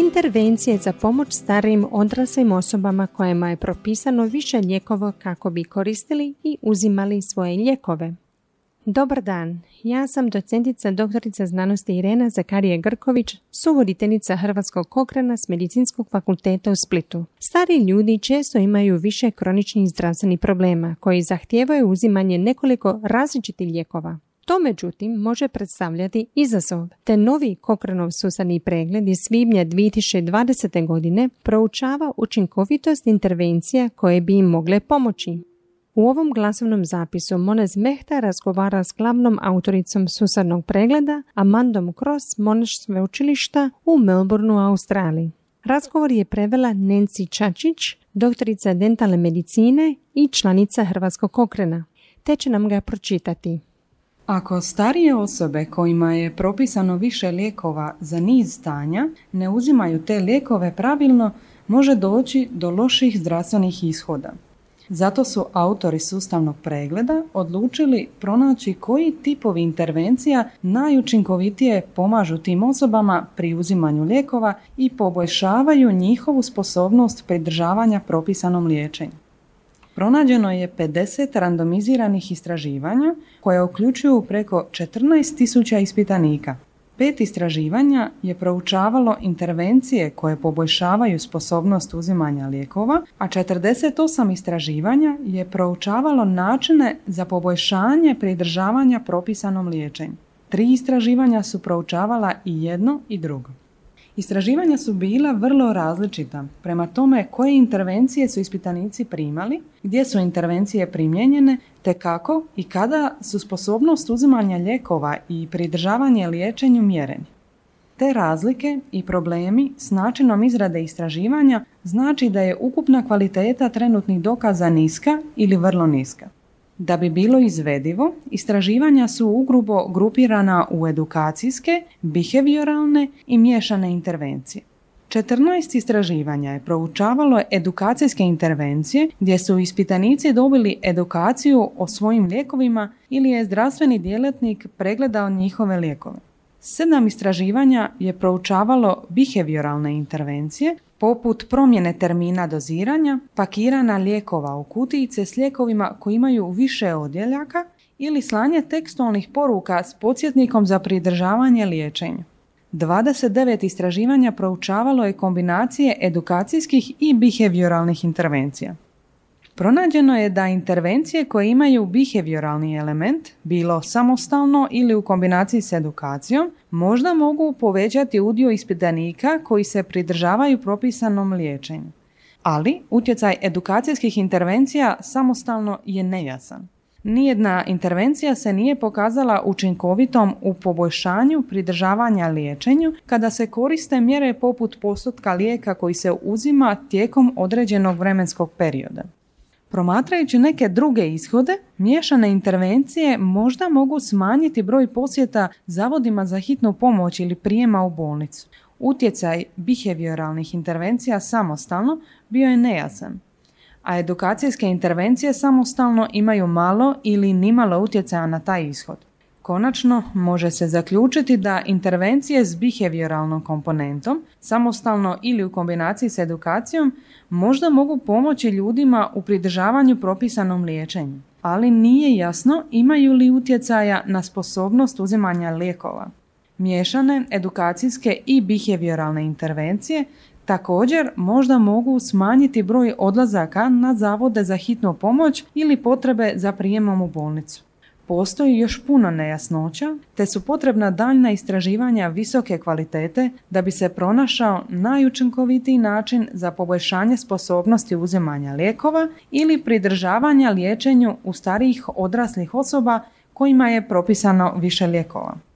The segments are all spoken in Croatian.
Intervencije za pomoć starijim odraslim osobama kojima je propisano više lijekova kako bi koristili i uzimali svoje lijekove. Dobar dan, ja sam docentica doktorica znanosti Irena Zakarije Grković, suvoditeljica Hrvatskog kokrena s Medicinskog fakulteta u Splitu. Stari ljudi često imaju više kroničnih zdravstvenih problema koji zahtijevaju uzimanje nekoliko različitih lijekova. To međutim može predstavljati izazov, te novi Kokranov susadni pregled iz svibnja 2020. godine proučava učinkovitost intervencija koje bi im mogle pomoći. U ovom glasovnom zapisu Monez Mehta razgovara s glavnom autoricom susadnog pregleda Amandom Cross Monash sveučilišta u Melbourneu, Australiji. Razgovor je prevela Nancy Čačić, doktorica dentalne medicine i članica Hrvatskog okrena, te će nam ga pročitati. Ako starije osobe kojima je propisano više lijekova za niz stanja ne uzimaju te lijekove pravilno, može doći do loših zdravstvenih ishoda. Zato su autori sustavnog pregleda odlučili pronaći koji tipovi intervencija najučinkovitije pomažu tim osobama pri uzimanju lijekova i poboljšavaju njihovu sposobnost pridržavanja propisanom liječenju. Pronađeno je 50 randomiziranih istraživanja koje uključuju preko 14.000 ispitanika. Pet istraživanja je proučavalo intervencije koje poboljšavaju sposobnost uzimanja lijekova, a 48 istraživanja je proučavalo načine za poboljšanje pridržavanja propisanom liječenju. Tri istraživanja su proučavala i jedno i drugo. Istraživanja su bila vrlo različita prema tome koje intervencije su ispitanici primali, gdje su intervencije primijenjene, te kako i kada su sposobnost uzimanja lijekova i pridržavanje liječenju mjereni. Te razlike i problemi s načinom izrade istraživanja znači da je ukupna kvaliteta trenutnih dokaza niska ili vrlo niska. Da bi bilo izvedivo, istraživanja su ugrubo grupirana u edukacijske, behavioralne i miješane intervencije. 14 istraživanja je proučavalo edukacijske intervencije gdje su ispitanici dobili edukaciju o svojim lijekovima ili je zdravstveni djelatnik pregledao njihove lijekove. Sedam istraživanja je proučavalo behavioralne intervencije poput promjene termina doziranja, pakirana lijekova u kutijice s lijekovima koji imaju više odjeljaka ili slanje tekstualnih poruka s podsjetnikom za pridržavanje liječenja. 29 istraživanja proučavalo je kombinacije edukacijskih i behavioralnih intervencija. Pronađeno je da intervencije koje imaju behavioralni element, bilo samostalno ili u kombinaciji s edukacijom, možda mogu povećati udio ispitanika koji se pridržavaju propisanom liječenju. Ali utjecaj edukacijskih intervencija samostalno je nejasan. Nijedna intervencija se nije pokazala učinkovitom u poboljšanju pridržavanja liječenju kada se koriste mjere poput postotka lijeka koji se uzima tijekom određenog vremenskog perioda. Promatrajući neke druge ishode, miješane intervencije možda mogu smanjiti broj posjeta zavodima za hitnu pomoć ili prijema u bolnicu. Utjecaj behavioralnih intervencija samostalno bio je nejasan, a edukacijske intervencije samostalno imaju malo ili nimalo utjecaja na taj ishod. Konačno, može se zaključiti da intervencije s behavioralnom komponentom, samostalno ili u kombinaciji s edukacijom, možda mogu pomoći ljudima u pridržavanju propisanom liječenju, ali nije jasno imaju li utjecaja na sposobnost uzimanja lijekova. Miješane edukacijske i behavioralne intervencije također možda mogu smanjiti broj odlazaka na zavode za hitnu pomoć ili potrebe za prijemom u bolnicu. Postoji još puno nejasnoća, te su potrebna daljna istraživanja visoke kvalitete da bi se pronašao najučinkovitiji način za poboljšanje sposobnosti uzimanja lijekova ili pridržavanja liječenju u starijih odraslih osoba kojima je propisano više lijekova.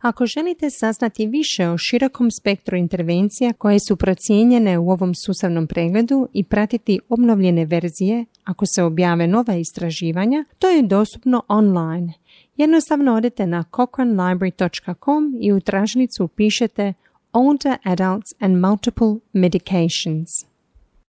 Ako želite saznati više o širokom spektru intervencija koje su procijenjene u ovom sustavnom pregledu i pratiti obnovljene verzije ako se objave nova istraživanja, to je dostupno online. Jednostavno odete na cochranelibrary.com i u tražnicu upišete Older Adults and Multiple Medications.